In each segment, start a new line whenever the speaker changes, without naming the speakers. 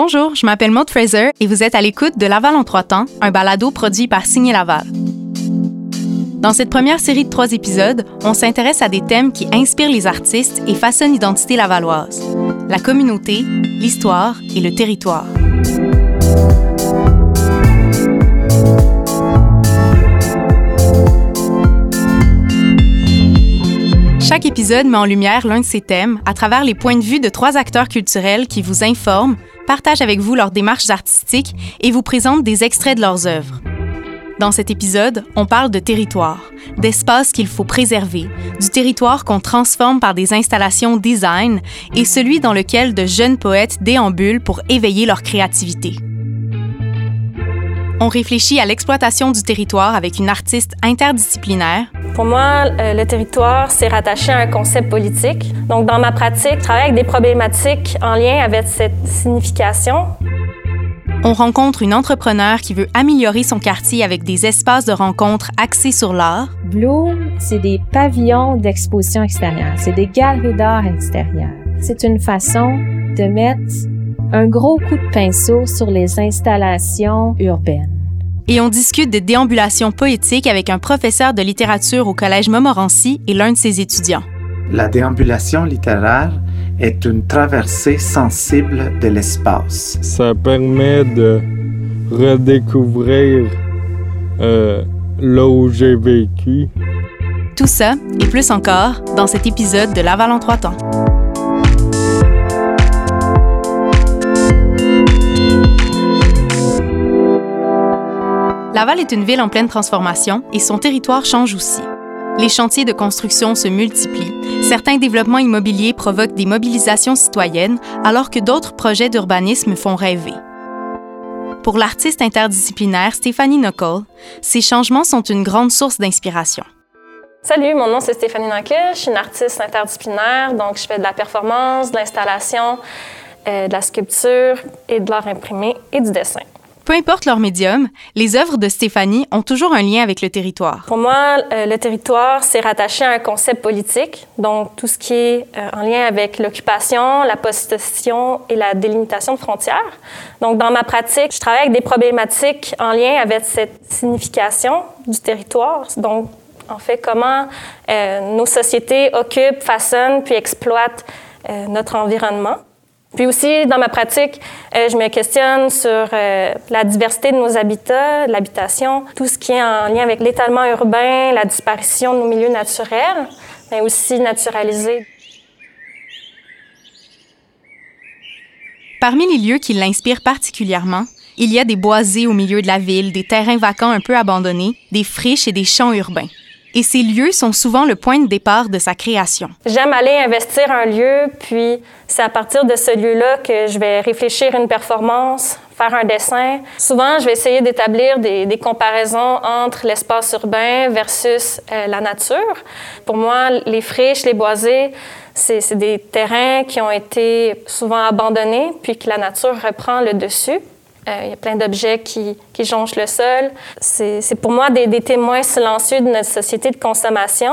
Bonjour, je m'appelle Maud Fraser et vous êtes à l'écoute de Laval en trois temps, un balado produit par Signé Laval. Dans cette première série de trois épisodes, on s'intéresse à des thèmes qui inspirent les artistes et façonnent l'identité lavalloise la communauté, l'histoire et le territoire. Chaque épisode met en lumière l'un de ces thèmes à travers les points de vue de trois acteurs culturels qui vous informent, partagent avec vous leurs démarches artistiques et vous présentent des extraits de leurs œuvres. Dans cet épisode, on parle de territoire, d'espace qu'il faut préserver, du territoire qu'on transforme par des installations design et celui dans lequel de jeunes poètes déambulent pour éveiller leur créativité. On réfléchit à l'exploitation du territoire avec une artiste interdisciplinaire.
Pour moi, euh, le territoire, c'est rattaché à un concept politique. Donc, dans ma pratique, je travaille avec des problématiques en lien avec cette signification.
On rencontre une entrepreneur qui veut améliorer son quartier avec des espaces de rencontre axés sur l'art.
Bloom, c'est des pavillons d'exposition extérieure, c'est des galeries d'art extérieures. C'est une façon de mettre un gros coup de pinceau sur les installations urbaines.
Et on discute de déambulation poétique avec un professeur de littérature au Collège Montmorency et l'un de ses étudiants.
La déambulation littéraire est une traversée sensible de l'espace.
Ça permet de redécouvrir euh, là où j'ai vécu.
Tout ça et plus encore dans cet épisode de Laval en trois temps. Laval est une ville en pleine transformation et son territoire change aussi. Les chantiers de construction se multiplient. Certains développements immobiliers provoquent des mobilisations citoyennes, alors que d'autres projets d'urbanisme font rêver. Pour l'artiste interdisciplinaire Stéphanie Knuckle, ces changements sont une grande source d'inspiration.
Salut, mon nom c'est Stéphanie Knuckle, je suis une artiste interdisciplinaire, donc je fais de la performance, de l'installation, euh, de la sculpture et de l'art imprimé et du dessin.
Peu importe leur médium, les œuvres de Stéphanie ont toujours un lien avec le territoire.
Pour moi, euh, le territoire, c'est rattaché à un concept politique, donc tout ce qui est euh, en lien avec l'occupation, la possession et la délimitation de frontières. Donc, dans ma pratique, je travaille avec des problématiques en lien avec cette signification du territoire. Donc, en fait, comment euh, nos sociétés occupent, façonnent puis exploitent notre environnement. Puis aussi, dans ma pratique, euh, je me questionne sur euh, la diversité de nos habitats, l'habitation, tout ce qui est en lien avec l'étalement urbain, la disparition de nos milieux naturels, mais aussi naturalisés.
Parmi les lieux qui l'inspirent particulièrement, il y a des boisés au milieu de la ville, des terrains vacants un peu abandonnés, des friches et des champs urbains et ces lieux sont souvent le point de départ de sa création.
J'aime aller investir un lieu, puis c'est à partir de ce lieu-là que je vais réfléchir une performance, faire un dessin. Souvent, je vais essayer d'établir des, comparaisons entre l'espace urbain versus euh, la nature. Pour moi, les friches, les boisés, c'est des terrains qui ont été souvent abandonnés, puis que la nature reprend le dessus. Euh, il y a plein d'objets qui, qui, jonchent le sol. C'est pour moi des, des témoins silencieux de notre société de consommation.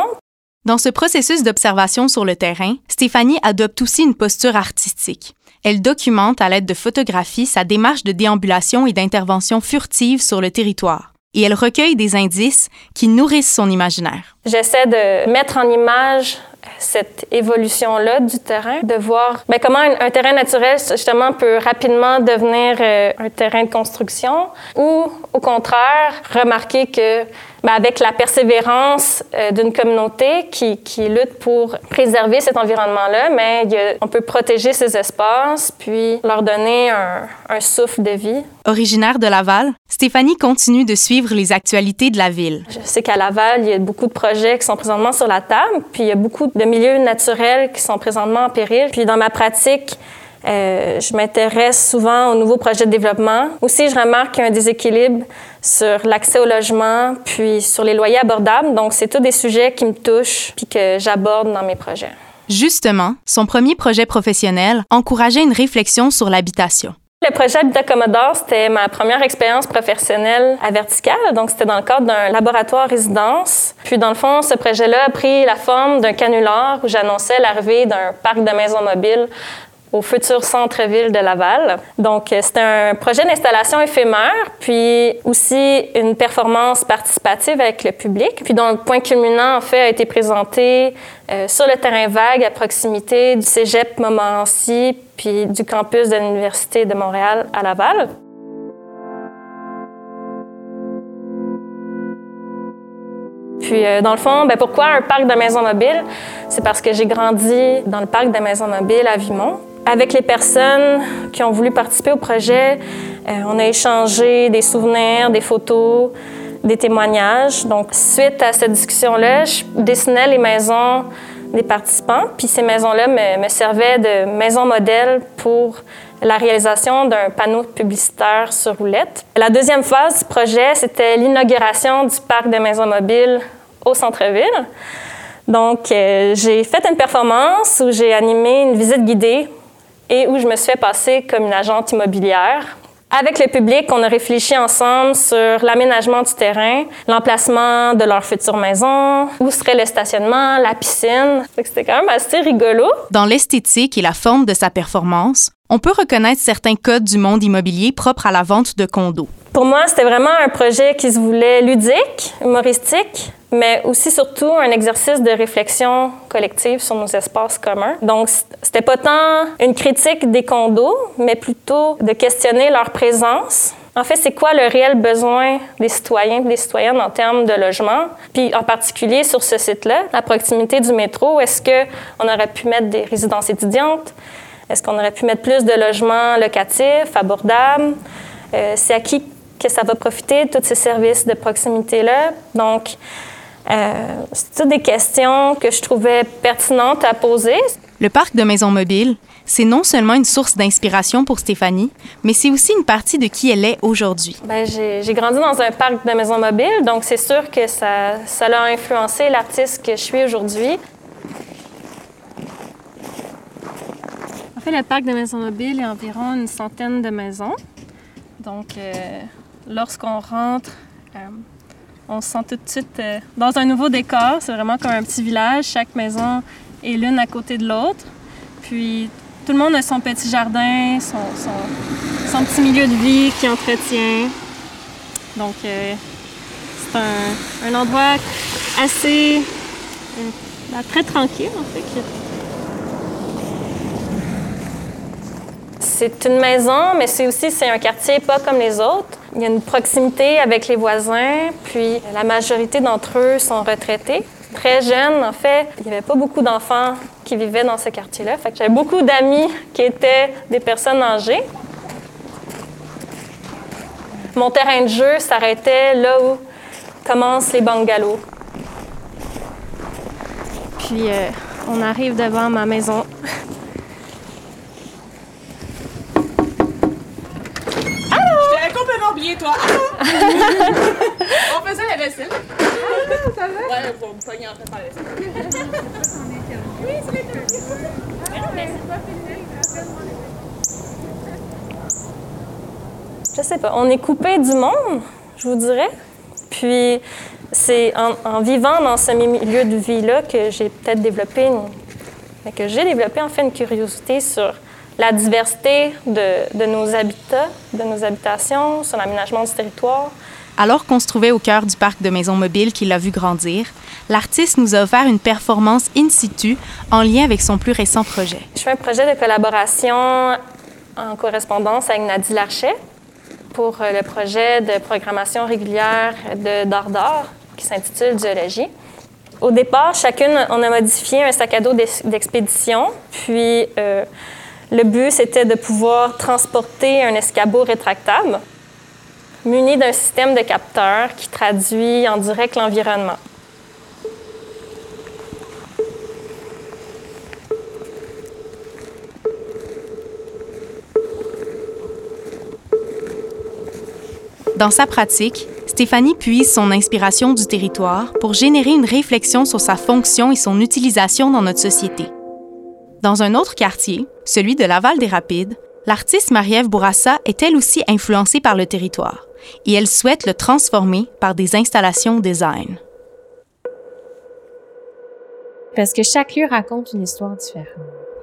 Dans ce processus d'observation sur le terrain, Stéphanie adopte aussi une posture artistique. Elle documente à l'aide de photographies sa démarche de déambulation et d'intervention furtive sur le territoire. Et elle recueille des indices qui nourrissent son imaginaire.
J'essaie de mettre en image cette évolution-là du terrain, de voir ben, comment un, terrain naturel, justement, peut rapidement devenir euh, un terrain de construction, ou au contraire, remarquer que ben, avec la persévérance euh, d'une communauté qui, qui, lutte pour préserver cet environnement-là, mais on peut protéger ces espaces, puis leur donner un, un souffle de vie.
Originaire de Laval, Stéphanie continue de suivre les actualités de la ville.
Je sais qu'à Laval, il y a beaucoup de projets qui sont présentement sur la table, puis il y a beaucoup de milieux naturels qui sont présentement en péril. Puis dans ma pratique, euh, je m'intéresse souvent aux nouveaux projets de développement. Aussi, je remarque qu'il y a un déséquilibre sur l'accès au logement, puis sur les loyers abordables. Donc, c'est tous des sujets qui me touchent, puis que j'aborde dans mes projets.
Justement, son premier projet professionnel encourageait une réflexion sur l'habitation.
Le projet Habitat Commodore, c'était ma première expérience professionnelle à Vertical. Donc, c'était dans le cadre d'un laboratoire résidence. Puis, dans le fond, ce projet-là a pris la forme d'un canular où j'annonçais l'arrivée d'un parc de maisons mobiles au futur centre-ville de Laval. Donc, euh, c'était un projet d'installation éphémère, puis aussi une performance participative avec le public, puis dont le point culminant, en fait, a été présenté euh, sur le terrain vague à proximité du cégep Montmorency, puis du campus de l'Université de Montréal à Laval. Puis, euh, dans le fond, ben, pourquoi un parc de maisons mobiles? C'est parce que j'ai grandi dans le parc de maisons mobiles à Vimont. Avec les personnes qui ont voulu participer au projet, euh, on a échangé des souvenirs, des photos, des témoignages. Donc, suite à cette discussion-là, je dessinais les maisons des participants, puis ces maisons-là me, servaient de maisons modèles pour la réalisation d'un panneau publicitaire sur roulette. La deuxième phase du projet, c'était l'inauguration du parc de maisons mobiles au centre-ville. Donc, euh, j'ai fait une performance où j'ai animé une visite guidée et où je me suis fait passer comme une agente immobilière avec le public, on a réfléchi ensemble sur l'aménagement du terrain, l'emplacement de leur future maison, où serait le stationnement, la piscine. C'était quand même assez rigolo.
Dans l'esthétique et la forme de sa performance, on peut reconnaître certains codes du monde immobilier propres à la vente de condos.
Pour moi, c'était vraiment un projet qui se voulait ludique, humoristique, mais aussi surtout un exercice de réflexion collective sur nos espaces communs. Donc, c'était pas tant une critique des condos, mais plutôt de questionner leur présence. En fait, c'est quoi le réel besoin des citoyens et des citoyennes en termes de logement? Puis en particulier sur ce site-là, à proximité du métro, est-ce qu'on aurait pu mettre des résidences étudiantes? Est-ce qu'on aurait pu mettre plus de logements locatifs, abordables? Euh, c'est à qui que ça va profiter, tous ces services de proximité-là. Donc, euh, c'est toutes des questions que je trouvais pertinentes à poser.
Le parc de maisons mobiles, c'est non seulement une source d'inspiration pour Stéphanie, mais c'est aussi une partie de qui elle est aujourd'hui.
Ben, j'ai grandi dans un parc de maisons mobiles, donc c'est sûr que ça, ça a influencé l'artiste que je suis aujourd'hui. En fait, le parc de maisons mobiles est environ une centaine de maisons. Donc, euh, lorsqu'on rentre, euh, on se sent tout de suite euh, dans un nouveau décor. C'est vraiment comme un petit village. Chaque maison est l'une à côté de l'autre. Puis tout le monde a son petit jardin, son, petit milieu de vie qui entretient. Donc euh, c'est un, endroit assez euh, très tranquille en fait. C'est une maison, mais c'est aussi c'est un quartier pas comme les autres. Il y a une proximité avec les voisins, puis la majorité d'entre eux sont retraités. Très jeunes, en fait, il n'y avait pas beaucoup d'enfants qui vivaient dans ce quartier-là. Fait que j'avais beaucoup d'amis qui étaient des personnes âgées. Mon terrain de jeu s'arrêtait là où commencent les bungalows. Puis euh, on arrive devant ma maison.
Oublié, toi. on faisait la vaisselle. Ah, ça va? Ouais, pour me pogner en de faire la vaisselle. oui, c'est
Je sais pas. On est coupé du monde, je vous dirais. Puis, c'est en, en, vivant dans ce milieu de vie-là que j'ai peut-être développé une, que j'ai développé en fait une curiosité sur la diversité de, de, nos habitats, de nos habitations, sur l'aménagement du territoire.
Alors qu'on se trouvait au cœur du parc de maisons mobiles qu'il a vu grandir, l'artiste nous a offert une performance in situ en lien avec son plus récent projet.
Je fais un projet de collaboration en correspondance avec Nadie Larchet pour euh, le projet de programmation régulière de d'Ardor qui s'intitule Diologie. Au départ, chacune, on a modifié un sac à dos d'expédition, puis euh, le but, c'était de pouvoir transporter un escabeau rétractable muni d'un système de capteurs qui traduit en direct l'environnement.
Dans sa pratique, Stéphanie puise son inspiration du territoire pour générer une réflexion sur sa fonction et son utilisation dans notre société. Dans un autre quartier, celui de Laval des Rapides, l'artiste Marie-Ève Bourassa est elle aussi influencée par le territoire et elle souhaite le transformer par des installations design.
Parce que chaque lieu raconte une histoire différente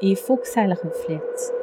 et il faut que ça le reflète.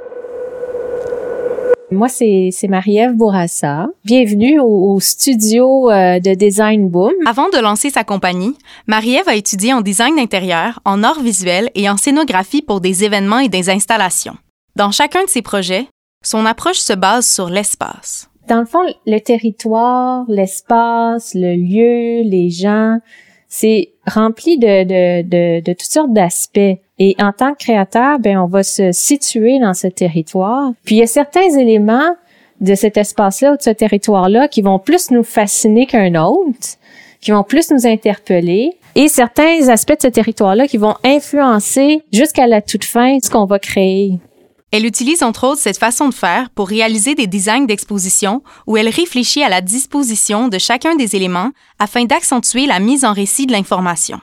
Moi, c'est Marie-Ève Bourassa. Bienvenue au, au studio euh, de Design Boom.
Avant de lancer sa compagnie, Marie-Ève a étudié en design d'intérieur, en art visuel et en scénographie pour des événements et des installations. Dans chacun de ses projets, son approche se base sur l'espace.
Dans le fond, le territoire, l'espace, le lieu, les gens, c'est rempli de, de, de, de toutes sortes d'aspects. Et en tant que créateur, ben on va se situer dans ce territoire. Puis il y a certains éléments de cet espace-là ou de ce territoire-là qui vont plus nous fasciner qu'un autre, qui vont plus nous interpeller, et certains aspects de ce territoire-là qui vont influencer jusqu'à la toute fin ce qu'on va créer.
Elle utilise entre autres cette façon de faire pour réaliser des designs d'exposition où elle réfléchit à la disposition de chacun des éléments afin d'accentuer la mise en récit de l'information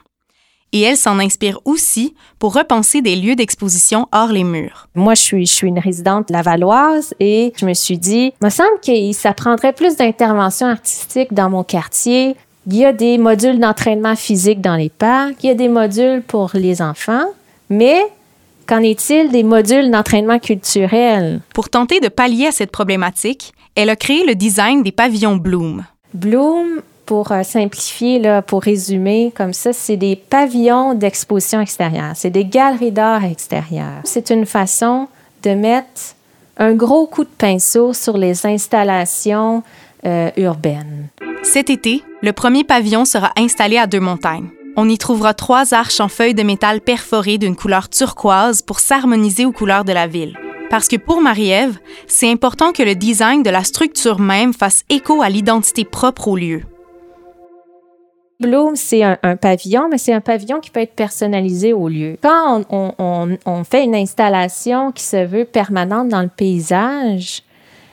et elle s'en inspire aussi pour repenser des lieux d'exposition hors les murs.
Moi, je suis, je suis une résidente lavalloise et je me suis dit, me semble que ça prendrait plus d'intervention artistique dans mon quartier. Il y a des modules d'entraînement physique dans les parcs, il y a des modules pour les enfants, mais qu'en est-il des modules d'entraînement culturel?
Pour tenter de pallier à cette problématique, elle a créé le design des pavillons Bloom.
Bloom pour euh, simplifier, là, pour résumer comme ça, c'est des pavillons d'exposition extérieure. C'est des galeries d'art extérieures. C'est une façon de mettre un gros coup de pinceau sur les installations euh, urbaines.
Cet été, le premier pavillon sera installé à Deux-Montagnes. On y trouvera trois arches en feuilles de métal perforées d'une couleur turquoise pour s'harmoniser aux couleurs de la ville. Parce que pour Marie-Ève, c'est important que le design de la structure même fasse écho à l'identité propre au lieu.
Bloom, c'est un, pavillon, mais c'est un pavillon qui peut être personnalisé au lieu. Quand on, fait une installation qui se veut permanente dans le paysage,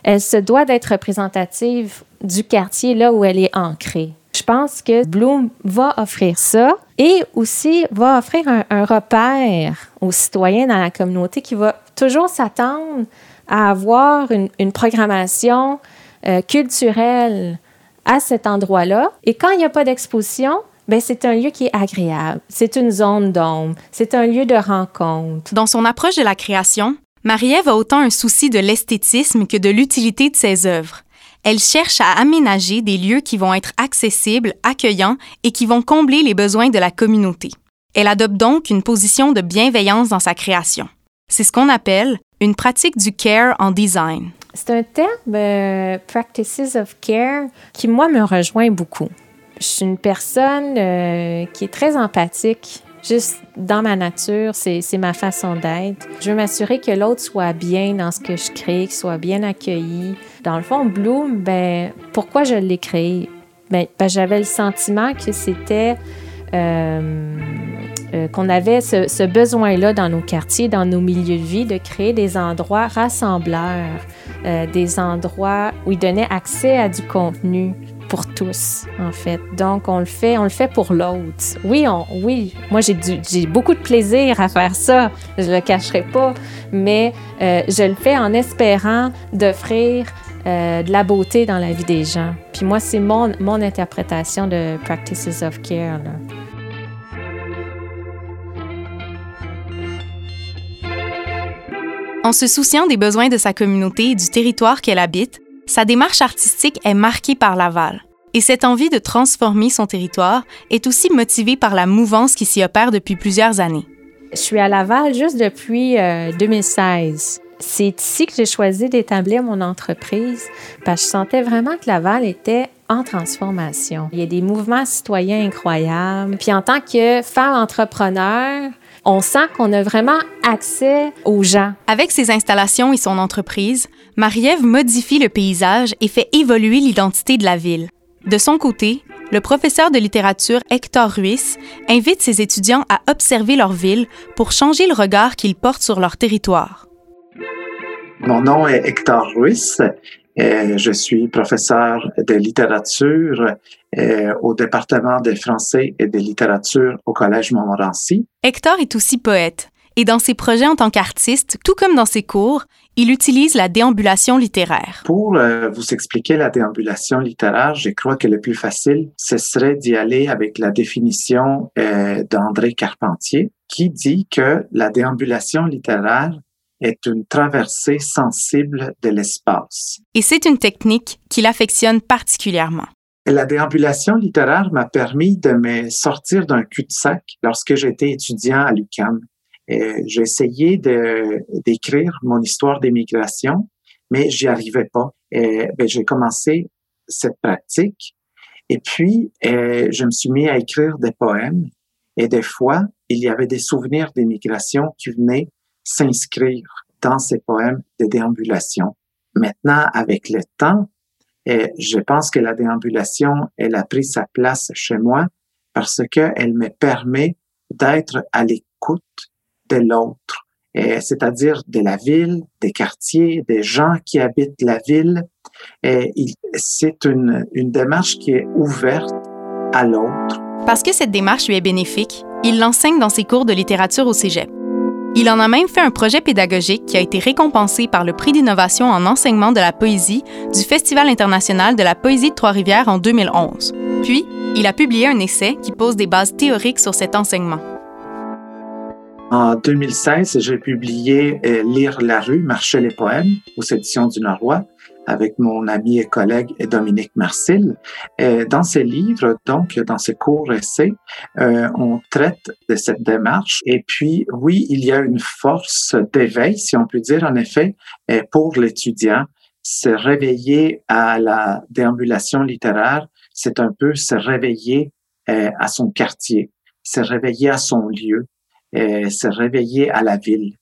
elle se doit d'être représentative du quartier là où elle est ancrée. Je pense que Bloom va offrir ça et aussi va offrir un, repère aux citoyens dans la communauté qui va toujours s'attendre à avoir une, programmation euh, culturelle à cet endroit-là. Et quand il n'y a pas d'exposition, ben c'est un lieu qui est agréable. C'est une zone d'ombre. C'est un lieu de rencontre.
Dans son approche de la création, Marie-Ève a autant un souci de l'esthétisme que de l'utilité de ses œuvres. Elle cherche à aménager des lieux qui vont être accessibles, accueillants et qui vont combler les besoins de la communauté. Elle adopte donc une position de bienveillance dans sa création. C'est ce qu'on appelle une pratique du care en design.
C'est un terme, euh, practices of care, qui, moi, me rejoint beaucoup. Je suis une personne euh, qui est très empathique. Juste dans ma nature, c'est ma façon d'être. Je veux m'assurer que l'autre soit bien dans ce que je crée, qu'il soit bien accueilli. Dans le fond, Bloom, ben, pourquoi je l'ai créé? Ben, ben j'avais le sentiment que c'était euh, euh, qu'on avait ce, besoin-là dans nos quartiers, dans nos milieux de vie, de créer des endroits rassembleurs, euh, des endroits où ils donnaient accès à du contenu pour tous, en fait. Donc, on le fait, on le fait pour l'autre. Oui, oui, moi, j'ai, beaucoup de plaisir à faire ça, je le cacherai pas, mais je le fais en espérant d'offrir de la beauté dans la vie des gens. Puis moi, c'est mon, mon interprétation de Practices of Care. Là.
En se souciant des besoins de sa communauté et du territoire qu'elle habite, sa démarche artistique est marquée par Laval. Et cette envie de transformer son territoire est aussi motivée par la mouvance qui s'y opère depuis plusieurs années.
Je suis à Laval juste depuis 2016. Euh, C'est ici que j'ai choisi d'établir mon entreprise parce que je sentais vraiment que Laval était en transformation. Il y a des mouvements citoyens incroyables. Puis en tant que femme entrepreneur, on sent qu'on a vraiment accès aux gens.
Avec ses installations et son entreprise, Marie-Ève modifie le paysage et fait évoluer l'identité de la ville. De son côté, le professeur de littérature Hector Ruiz invite ses étudiants à observer leur ville pour changer le regard qu'ils portent sur leur territoire.
Mon nom est Hector Ruiz et je suis professeur de littérature euh, au département des français et de littérature au Collège Montmorency.
Hector est aussi poète et dans ses projets en tant qu'artiste, tout comme dans ses cours, il utilise la déambulation littéraire.
Pour euh, vous expliquer la déambulation littéraire, je crois que le plus facile, ce serait d'y aller avec la définition euh, d'André Carpentier, qui dit que la déambulation littéraire est une traversée sensible de l'espace.
Et c'est une technique qu'il affectionne particulièrement.
La déambulation littéraire m'a permis de me sortir d'un cul-de-sac lorsque j'étais étudiant à l'UQAM. J'ai essayé d'écrire mon histoire d'émigration, mais j'y arrivais pas. Ben, j'ai commencé cette pratique et puis je me suis mis à écrire des poèmes et des fois, il y avait des souvenirs d'émigration qui venaient s'inscrire dans ces poèmes de déambulation. Maintenant, avec le temps, et je pense que la déambulation, elle a pris sa place chez moi parce qu'elle me permet d'être à l'écoute de l'autre, c'est-à-dire de la ville, des quartiers, des gens qui habitent la ville. C'est une, une démarche qui est ouverte à l'autre.
Parce que cette démarche lui est bénéfique, il l'enseigne dans ses cours de littérature au Cégep. Il en a même fait un projet pédagogique qui a été récompensé par le prix d'innovation en enseignement de la poésie du Festival international de la poésie de Trois-Rivières en 2011. Puis, il a publié un essai qui pose des bases théoriques sur cet enseignement.
En 2016, j'ai publié euh, Lire la rue, marcher les poèmes aux éditions du Norois avec mon ami et collègue Dominique Marcil. Euh, dans ces livres, donc dans ces courts essais, euh, on traite de cette démarche. Et puis, oui, il y a une force d'éveil, si on peut dire, en effet, euh, pour l'étudiant. Se réveiller à la déambulation littéraire, c'est un peu se réveiller à son quartier, se réveiller à son lieu, se réveiller à la ville.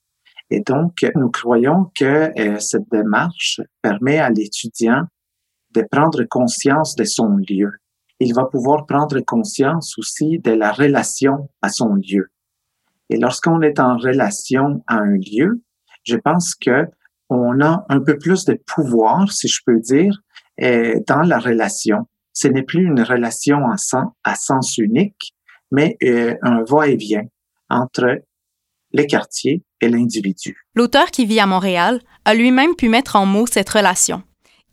Et donc, nous croyons que euh, cette démarche permet à l'étudiant de prendre conscience de son lieu. Il va pouvoir prendre conscience aussi de la relation à son lieu. Et lorsqu'on est en relation à un lieu, je pense que on a un peu plus de pouvoir, si je peux dire, euh, dans la relation. Ce n'est plus une relation à sens, à sens unique, mais euh, un va-et-vient entre les quartiers et l'individu.
L'auteur qui vit à Montréal a lui-même pu mettre en mots cette relation.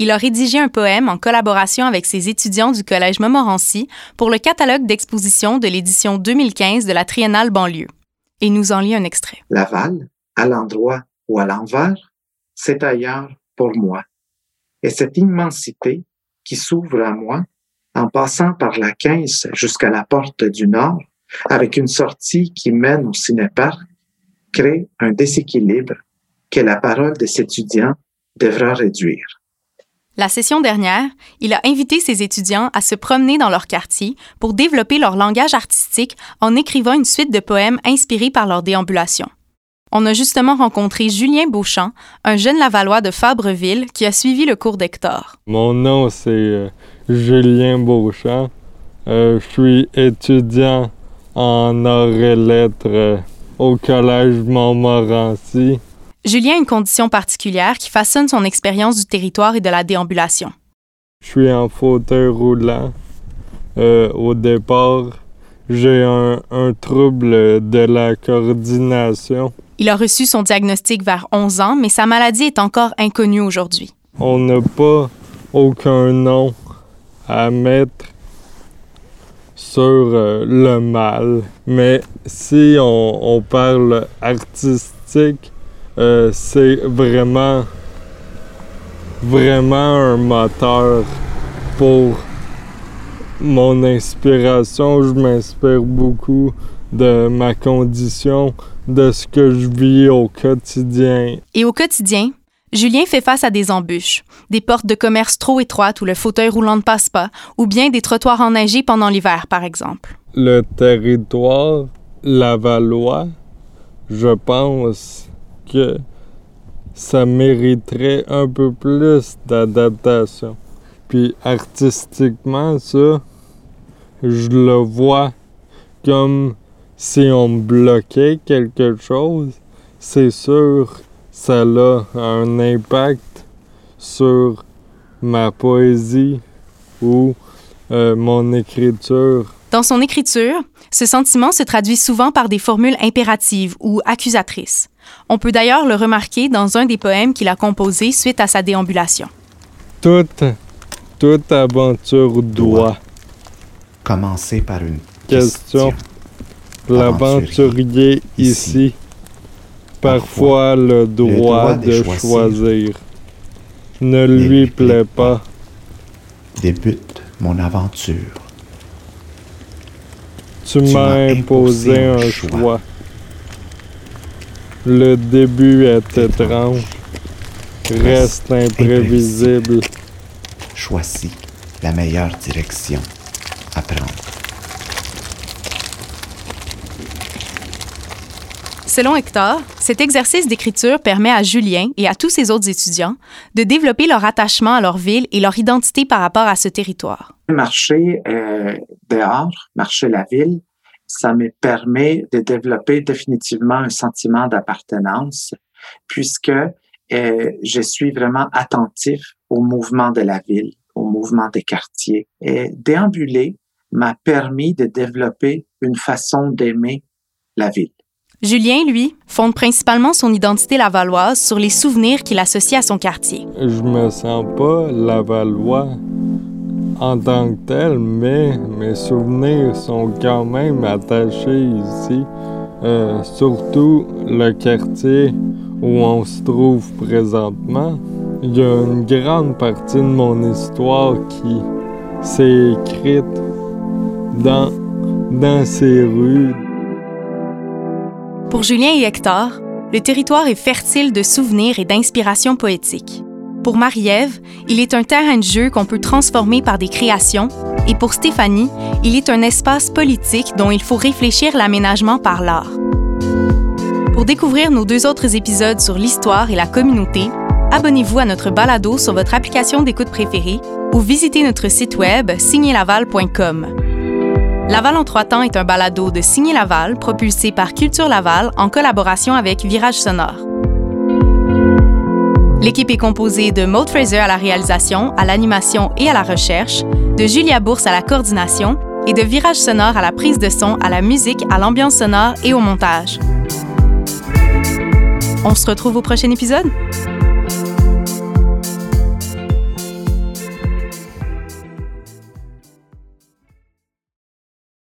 Il a rédigé un poème en collaboration avec ses étudiants du Collège Montmorency pour le catalogue d'exposition de l'édition 2015 de la Triennale banlieue. Et nous en lit un extrait.
Laval, à l'endroit ou à l'envers, c'est ailleurs pour moi. Et cette immensité qui s'ouvre à moi, en passant par la 15 jusqu'à la porte du Nord, avec une sortie qui mène au cinéparc, crée un déséquilibre que la parole des étudiants devra réduire.
La session dernière, il a invité ses étudiants à se promener dans leur quartier pour développer leur langage artistique en écrivant une suite de poèmes inspirés par leur déambulation. On a justement rencontré Julien Beauchamp, un jeune Lavallois de Fabreville qui a suivi le cours d'Hector.
Mon nom, c'est euh, Julien Beauchamp. Euh, je suis étudiant en arts et lettres euh, au Collège Montmorency.
Julien a une condition particulière qui façonne son expérience du territoire et de la déambulation.
Je suis en fauteuil roulant. Euh, au départ, j'ai un, un, trouble de la coordination.
Il a reçu son diagnostic vers 11 ans, mais sa maladie est encore inconnue aujourd'hui.
On n'a pas aucun nom à mettre sur euh, le mal. Mais si on, parle artistique, euh, c'est vraiment, vraiment un moteur pour mon inspiration. Je m'inspire beaucoup de ma condition, de ce que je vis au quotidien.
Et au quotidien, Julien fait face à des embûches, des portes de commerce trop étroites où le fauteuil roulant ne passe pas, ou bien des trottoirs enneigés pendant l'hiver, par exemple.
Le territoire lavallois, je pense que ça mériterait un peu plus d'adaptation. Puis artistiquement, ça, je le vois comme si on bloquait quelque chose. C'est sûr ça a un impact sur ma poésie ou euh, mon écriture.
Dans son écriture, ce sentiment se traduit souvent par des formules impératives ou accusatrices. On peut d'ailleurs le remarquer dans un des poèmes qu'il a composé suite à sa déambulation.
Toute, toute aventure doit
commencer par une
question. question. L'aventurier ici parfois le droit, de, choisir. ne lui plaît pas.
Débute mon aventure.
Tu, m'as imposé, un choix. Le début est étrange, reste imprévisible.
Choisis la meilleure direction à prendre.
Selon Hector, cet exercice d'écriture permet à Julien et à tous ses autres étudiants de développer leur attachement à leur ville et leur identité par rapport à ce territoire.
Marcher euh, dehors, marcher la ville, ça me permet de développer définitivement un sentiment d'appartenance puisque euh, je suis vraiment attentif au mouvement de la ville, au mouvement des quartiers. Et déambuler m'a permis de développer une façon d'aimer la ville.
Julien, lui, fonde principalement son identité lavalloise sur les souvenirs qu'il associe à son quartier.
Je me sens pas lavallois en tant que tel, mais mes souvenirs sont quand même attachés ici. Euh, surtout le quartier où on se trouve présentement. Il y a une grande partie de mon histoire qui s'est écrite dans, dans ces rues.
Pour Julien et Hector, le territoire est fertile de souvenirs et d'inspiration poétique. Pour Marie-Ève, il est un terrain de jeu qu'on peut transformer par des créations, et pour Stéphanie, il est un espace politique dont il faut réfléchir l'aménagement par l'art. Pour découvrir nos deux autres épisodes sur l'histoire et la communauté, abonnez-vous à notre balado sur votre application d'écoute préférée ou visitez notre site web signelaval.com. Laval en trois temps est un balado de Signé Laval propulsé par Culture Laval en collaboration avec Virage Sonore. L'équipe est composée de Maud Fraser à la réalisation, à l'animation et à la recherche, de Julia Bourse à la coordination et de Virage Sonore à la prise de son, à la musique, à l'ambiance sonore et au montage. On se retrouve au prochain épisode?